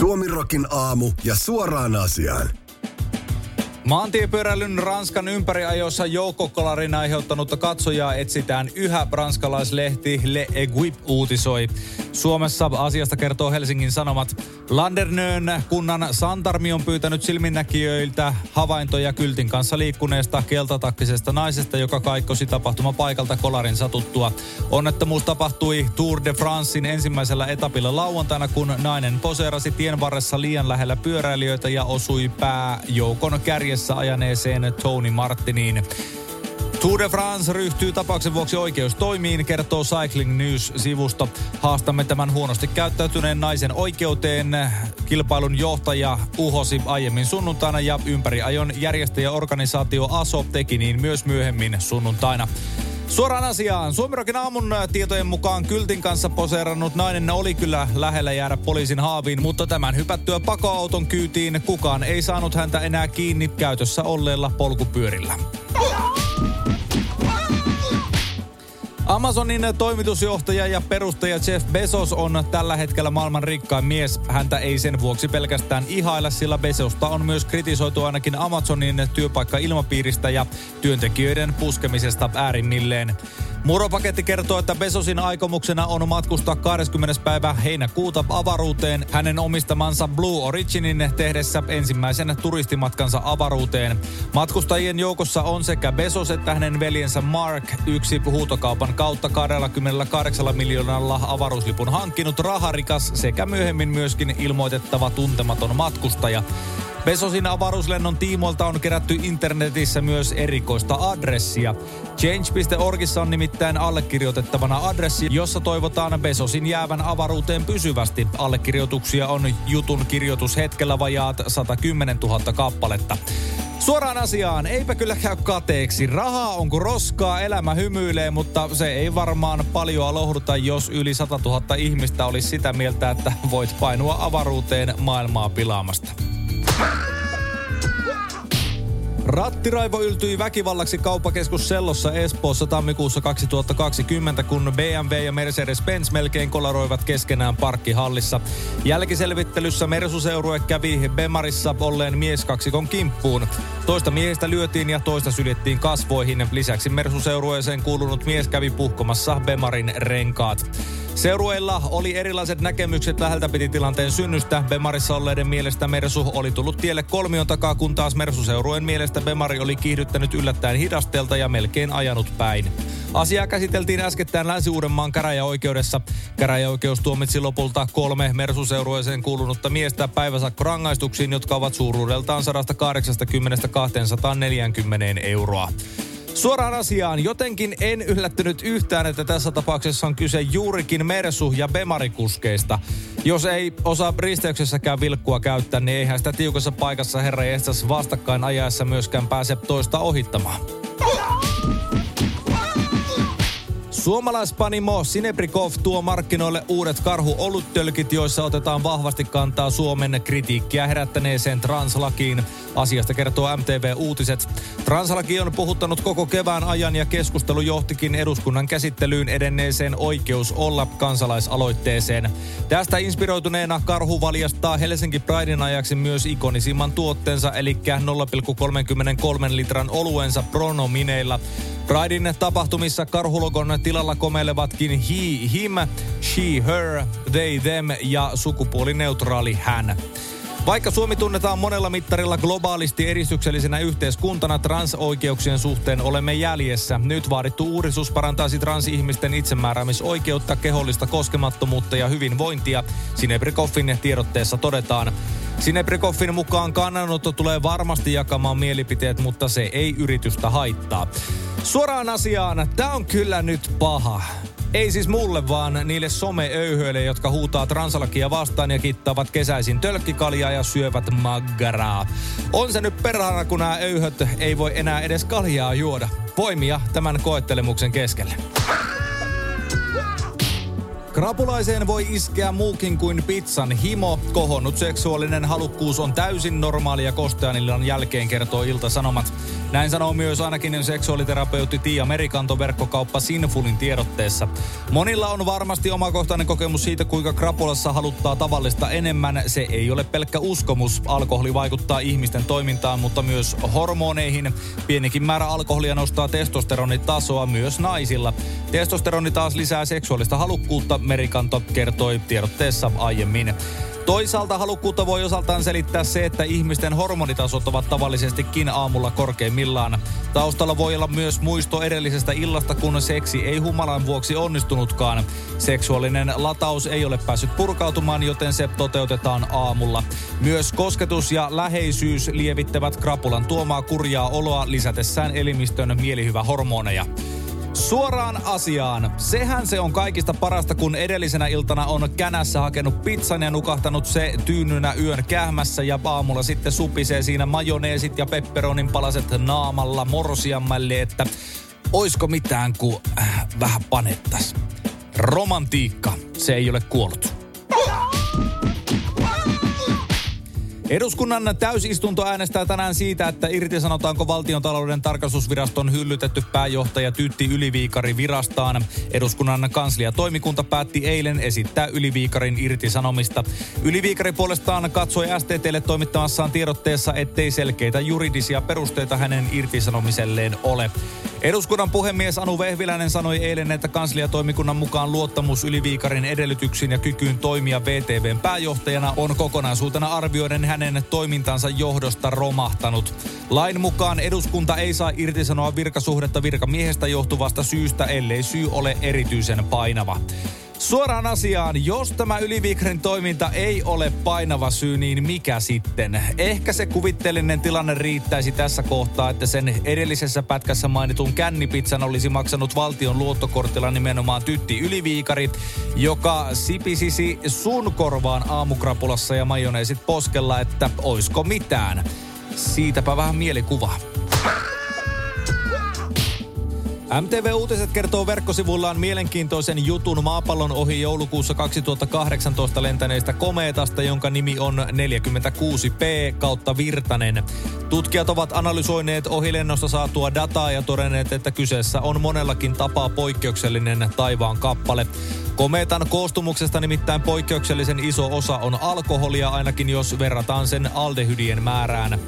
Suomirokin aamu ja suoraan asiaan. Maantiepyöräilyn Ranskan ympäriajossa joukkokolarin aiheuttanutta katsojaa etsitään yhä ranskalaislehti Le Eguip uutisoi. Suomessa asiasta kertoo Helsingin Sanomat. Landernön kunnan Santarmi on pyytänyt silminnäkijöiltä havaintoja kyltin kanssa liikkuneesta keltatakkisesta naisesta, joka kaikkosi tapahtumapaikalta kolarin satuttua. Onnettomuus tapahtui Tour de Francein ensimmäisellä etapilla lauantaina, kun nainen poseerasi tien varressa liian lähellä pyöräilijöitä ja osui pääjoukon kärjessä ajaneeseen Tony Martiniin. Tour de France ryhtyy tapauksen vuoksi oikeustoimiin, kertoo Cycling News-sivusto. Haastamme tämän huonosti käyttäytyneen naisen oikeuteen. Kilpailun johtaja uhosi aiemmin sunnuntaina ja ympäriajon järjestäjäorganisaatio ASO teki niin myös myöhemmin sunnuntaina. Suoraan asiaan. Suomirokin aamun tietojen mukaan kyltin kanssa poseerannut nainen oli kyllä lähellä jäädä poliisin haaviin, mutta tämän hypättyä pakoauton kyytiin kukaan ei saanut häntä enää kiinni käytössä olleella polkupyörillä. Amazonin toimitusjohtaja ja perustaja Jeff Bezos on tällä hetkellä maailman rikkain mies. Häntä ei sen vuoksi pelkästään ihailla, sillä Bezosta on myös kritisoitu ainakin Amazonin työpaikka-ilmapiiristä ja työntekijöiden puskemisesta äärimmilleen. Muropaketti kertoo, että Besosin aikomuksena on matkustaa 20. päivä heinäkuuta avaruuteen hänen omistamansa Blue Originin tehdessä ensimmäisen turistimatkansa avaruuteen. Matkustajien joukossa on sekä Besos että hänen veljensä Mark, yksi huutokaupan kautta 28 miljoonalla avaruuslipun hankkinut raharikas sekä myöhemmin myöskin ilmoitettava tuntematon matkustaja. Besosin avaruuslennon tiimoilta on kerätty internetissä myös erikoista adressia. Change.orgissa on nimittäin allekirjoitettavana adressi, jossa toivotaan Besosin jäävän avaruuteen pysyvästi. Allekirjoituksia on jutun kirjoitushetkellä vajaat 110 000 kappaletta. Suoraan asiaan, eipä kyllä käy kateeksi. Rahaa on kuin roskaa, elämä hymyilee, mutta se ei varmaan paljon lohduta, jos yli 100 000 ihmistä olisi sitä mieltä, että voit painua avaruuteen maailmaa pilaamasta. Rattiraivo yltyi väkivallaksi kauppakeskus Sellossa Espoossa tammikuussa 2020, kun BMW ja Mercedes-Benz melkein kolaroivat keskenään parkkihallissa. Jälkiselvittelyssä Mersuseurue kävi Bemarissa olleen mieskaksikon kimppuun. Toista miehestä lyötiin ja toista syljettiin kasvoihin. Lisäksi Mersuseurueeseen kuulunut mies kävi puhkomassa Bemarin renkaat. Seurueilla oli erilaiset näkemykset läheltä piti tilanteen synnystä. Bemarissa olleiden mielestä Mersu oli tullut tielle kolmion takaa, kun taas Mersuseurueen mielestä Bemari oli kiihdyttänyt yllättäen hidastelta ja melkein ajanut päin. Asiaa käsiteltiin äskettäin Länsi-Uudenmaan käräjäoikeudessa. Käräjäoikeus tuomitsi lopulta kolme Mersuseurueeseen kuulunutta miestä päiväsakkorangaistuksiin, jotka ovat suuruudeltaan 180-240 euroa. Suoraan asiaan, jotenkin en yllättynyt yhtään, että tässä tapauksessa on kyse juurikin Mersu- ja Bemarikuskeista. Jos ei osaa risteyksessäkään vilkkua käyttää, niin eihän sitä tiukassa paikassa herra vastakkain ajaessa myöskään pääse toista ohittamaan. Suomalaispanimo Sinebrikov tuo markkinoille uudet karhu-oluttölkit, joissa otetaan vahvasti kantaa Suomen kritiikkiä herättäneeseen translakiin. Asiasta kertoo MTV Uutiset. Translaki on puhuttanut koko kevään ajan ja keskustelu johtikin eduskunnan käsittelyyn edenneeseen oikeus olla kansalaisaloitteeseen. Tästä inspiroituneena karhu valjastaa Helsinki Pridein ajaksi myös ikonisimman tuotteensa, eli 0,33 litran oluensa pronomineilla. Pridein tapahtumissa karhulogon tilalla komeilevatkin he, him, she, her, they, them ja sukupuolineutraali hän. Vaikka Suomi tunnetaan monella mittarilla globaalisti edistyksellisenä yhteiskuntana transoikeuksien suhteen olemme jäljessä. Nyt vaadittu uudistus parantaisi transihmisten itsemääräämisoikeutta, kehollista koskemattomuutta ja hyvinvointia. Sinebrikoffin tiedotteessa todetaan. Sinebrikoffin mukaan kannanotto tulee varmasti jakamaan mielipiteet, mutta se ei yritystä haittaa. Suoraan asiaan, tämä on kyllä nyt paha. Ei siis mulle, vaan niille someöyhyille, jotka huutaa transalakia vastaan ja kittavat kesäisin tölkkikaljaa ja syövät maggaraa. On se nyt perhana, kun nämä öyhöt ei voi enää edes kaljaa juoda. Voimia tämän koettelemuksen keskelle. Krapulaiseen voi iskeä muukin kuin pizzan himo. Kohonnut seksuaalinen halukkuus on täysin normaalia kosteanillan jälkeen, kertoo Ilta-Sanomat. Näin sanoo myös ainakin seksuaaliterapeutti Tiia Merikanto verkkokauppa Sinfulin tiedotteessa. Monilla on varmasti omakohtainen kokemus siitä, kuinka krapulassa haluttaa tavallista enemmän. Se ei ole pelkkä uskomus. Alkoholi vaikuttaa ihmisten toimintaan, mutta myös hormoneihin. Pienikin määrä alkoholia nostaa testosteronitasoa myös naisilla. Testosteroni taas lisää seksuaalista halukkuutta, Merikanto kertoi tiedotteessa aiemmin. Toisaalta halukkuutta voi osaltaan selittää se, että ihmisten hormonitasot ovat tavallisestikin aamulla korkeimmillaan. Taustalla voi olla myös muisto edellisestä illasta, kun seksi ei humalan vuoksi onnistunutkaan. Seksuaalinen lataus ei ole päässyt purkautumaan, joten se toteutetaan aamulla. Myös kosketus ja läheisyys lievittävät krapulan tuomaa kurjaa oloa lisätessään elimistön mielihyvä hormoneja. Suoraan asiaan. Sehän se on kaikista parasta, kun edellisenä iltana on känässä hakenut pizzan ja nukahtanut se tyynynä yön kähmässä ja aamulla sitten supisee siinä majoneesit ja pepperonin palaset naamalla morsiammalle, että oisko mitään kuin äh, vähän panettas. Romantiikka, se ei ole kuollut. Eduskunnan täysistunto äänestää tänään siitä, että irtisanotaanko valtion talouden tarkastusviraston hyllytetty pääjohtaja Tytti Yliviikari virastaan. Eduskunnan kansliatoimikunta päätti eilen esittää Yliviikarin irtisanomista. Yliviikari puolestaan katsoi STTlle toimittamassaan tiedotteessa, ettei selkeitä juridisia perusteita hänen irtisanomiselleen ole. Eduskunnan puhemies Anu Vehviläinen sanoi eilen, että kansliatoimikunnan mukaan luottamus Yliviikarin edellytyksiin ja kykyyn toimia VTVn pääjohtajana on kokonaisuutena arvioiden hänen toimintansa johdosta romahtanut. Lain mukaan eduskunta ei saa irtisanoa virkasuhdetta virkamiehestä johtuvasta syystä, ellei syy ole erityisen painava. Suoraan asiaan, jos tämä Yliviikren toiminta ei ole painava syy, niin mikä sitten? Ehkä se kuvitteellinen tilanne riittäisi tässä kohtaa, että sen edellisessä pätkässä mainitun kännipizzan olisi maksanut valtion luottokortilla nimenomaan Tytti Yliviikari, joka sipisisi sun korvaan aamukrapulassa ja majoneesit poskella, että oisko mitään. Siitäpä vähän mielikuva. MTV Uutiset kertoo verkkosivullaan mielenkiintoisen jutun maapallon ohi joulukuussa 2018 lentäneestä komeetasta, jonka nimi on 46P kautta Virtanen. Tutkijat ovat analysoineet ohilennosta saatua dataa ja todenneet, että kyseessä on monellakin tapaa poikkeuksellinen taivaan kappale. Komeetan koostumuksesta nimittäin poikkeuksellisen iso osa on alkoholia, ainakin jos verrataan sen aldehydien määrään.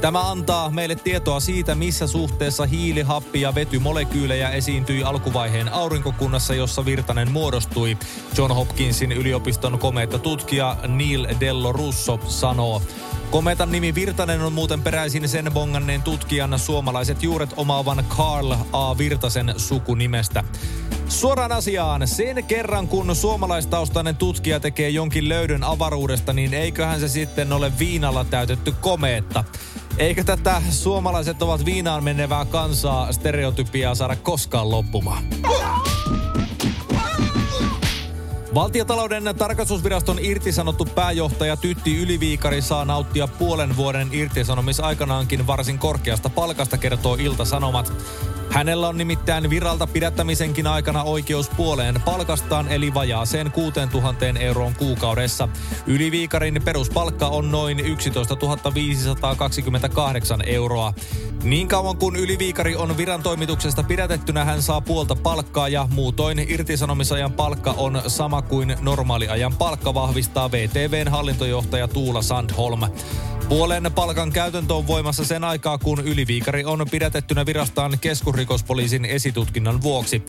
Tämä antaa meille tietoa siitä, missä suhteessa hiili, happi ja vetymolekyylejä esiintyi alkuvaiheen aurinkokunnassa, jossa Virtanen muodostui. John Hopkinsin yliopiston komeetta tutkija Neil Dello Russo sanoo. Kometan nimi Virtanen on muuten peräisin sen bonganneen tutkijan suomalaiset juuret omaavan Carl A. Virtasen sukunimestä. Suoraan asiaan, sen kerran kun suomalaistaustainen tutkija tekee jonkin löydön avaruudesta, niin eiköhän se sitten ole viinalla täytetty komeetta. Eikä tätä suomalaiset ovat viinaan menevää kansaa stereotypiaa saada koskaan loppumaan. Valtiotalouden tarkastusviraston irtisanottu pääjohtaja Tytti Yliviikari saa nauttia puolen vuoden irtisanomisaikanaankin varsin korkeasta palkasta, kertoo Ilta-Sanomat. Hänellä on nimittäin viralta pidättämisenkin aikana oikeus puoleen palkastaan eli vajaaseen 6000 euroon kuukaudessa. Yliviikarin peruspalkka on noin 11 528 euroa. Niin kauan kuin Yliviikari on viran toimituksesta pidätettynä, hän saa puolta palkkaa ja muutoin irtisanomisajan palkka on sama kuin normaaliajan palkka vahvistaa VTVn hallintojohtaja Tuula Sandholm. Puolen palkan käytäntö on voimassa sen aikaa, kun Yliviikari on pidätettynä virastaan keskusrikospoliisin esitutkinnan vuoksi.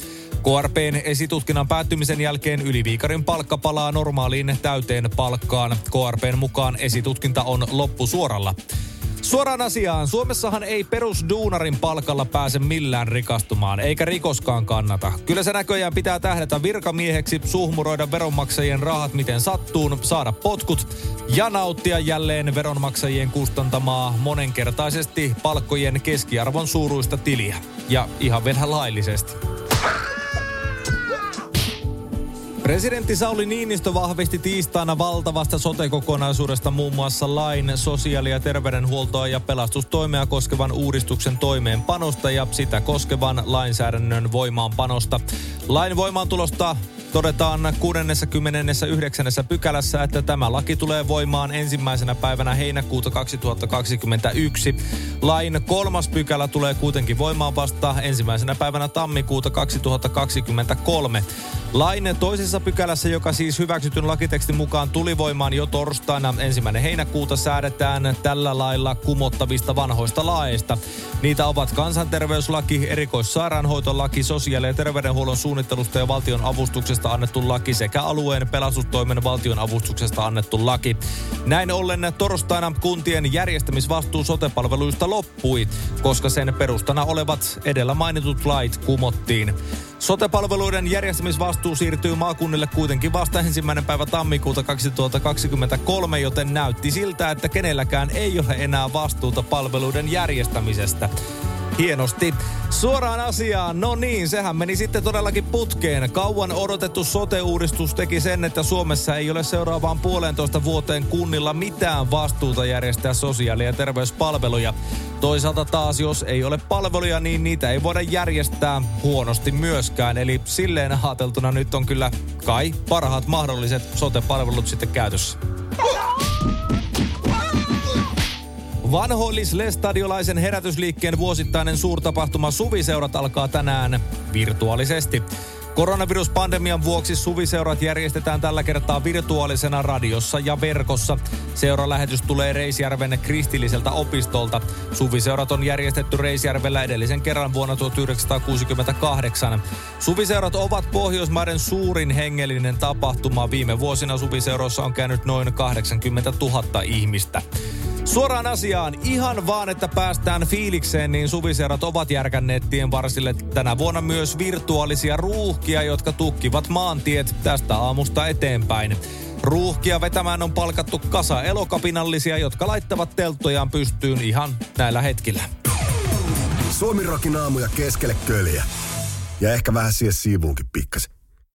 KRPn esitutkinnan päättymisen jälkeen Yliviikarin palkka palaa normaaliin täyteen palkkaan. KRPn mukaan esitutkinta on loppusuoralla. Suoraan asiaan. Suomessahan ei perusduunarin palkalla pääse millään rikastumaan, eikä rikoskaan kannata. Kyllä se näköjään pitää tähdätä virkamieheksi, suhmuroida veronmaksajien rahat miten sattuu, saada potkut ja nauttia jälleen veronmaksajien kustantamaa monenkertaisesti palkkojen keskiarvon suuruista tiliä. Ja ihan vielä laillisesti. Presidentti Sauli Niinistö vahvisti tiistaina valtavasta sote-kokonaisuudesta muun muassa lain sosiaali- ja terveydenhuoltoa ja pelastustoimea koskevan uudistuksen toimeenpanosta ja sitä koskevan lainsäädännön voimaanpanosta. Lain voimaantulosta todetaan 69. pykälässä, että tämä laki tulee voimaan ensimmäisenä päivänä heinäkuuta 2021. Lain kolmas pykälä tulee kuitenkin voimaan vasta ensimmäisenä päivänä tammikuuta 2023. Lain toisessa pykälässä, joka siis hyväksytyn lakitekstin mukaan tuli voimaan jo torstaina ensimmäinen heinäkuuta, säädetään tällä lailla kumottavista vanhoista laeista. Niitä ovat kansanterveyslaki, erikoissairaanhoitolaki, sosiaali- ja terveydenhuollon suunnittelusta ja valtion avustuksesta annettu laki sekä alueen pelastustoimen valtion avustuksesta annettu laki. Näin ollen torstaina kuntien järjestämisvastuu sotepalveluista loppui, koska sen perustana olevat edellä mainitut lait kumottiin. Sotepalveluiden järjestämisvastuu siirtyy maakunnille kuitenkin vasta ensimmäinen päivä tammikuuta 2023, joten näytti siltä, että kenelläkään ei ole enää vastuuta palveluiden järjestämisestä. Hienosti. Suoraan asiaan. No niin, sehän meni sitten todellakin putkeen. Kauan odotettu sote-uudistus teki sen, että Suomessa ei ole seuraavaan puolentoista vuoteen kunnilla mitään vastuuta järjestää sosiaali- ja terveyspalveluja. Toisaalta taas, jos ei ole palveluja, niin niitä ei voida järjestää huonosti myöskään. Eli silleen ajateltuna nyt on kyllä kai parhaat mahdolliset sote-palvelut sitten käytössä. Vanhoillis-lestadiolaisen herätysliikkeen vuosittainen suurtapahtuma Suviseurat alkaa tänään virtuaalisesti. Koronaviruspandemian vuoksi suviseurat järjestetään tällä kertaa virtuaalisena radiossa ja verkossa. Seuralähetys tulee Reisjärven kristilliseltä opistolta. Suviseurat on järjestetty Reisjärvellä edellisen kerran vuonna 1968. Suviseurat ovat Pohjoismaiden suurin hengellinen tapahtuma. Viime vuosina suviseurossa on käynyt noin 80 000 ihmistä. Suoraan asiaan, ihan vaan, että päästään fiilikseen, niin suviserat ovat järkänneet tien varsille tänä vuonna myös virtuaalisia ruuhkia, jotka tukkivat maantiet tästä aamusta eteenpäin. Ruuhkia vetämään on palkattu kasa elokapinallisia, jotka laittavat telttojaan pystyyn ihan näillä hetkillä. Suomi aamuja keskelle köljä. Ja ehkä vähän siihen siivuunkin pikkasen.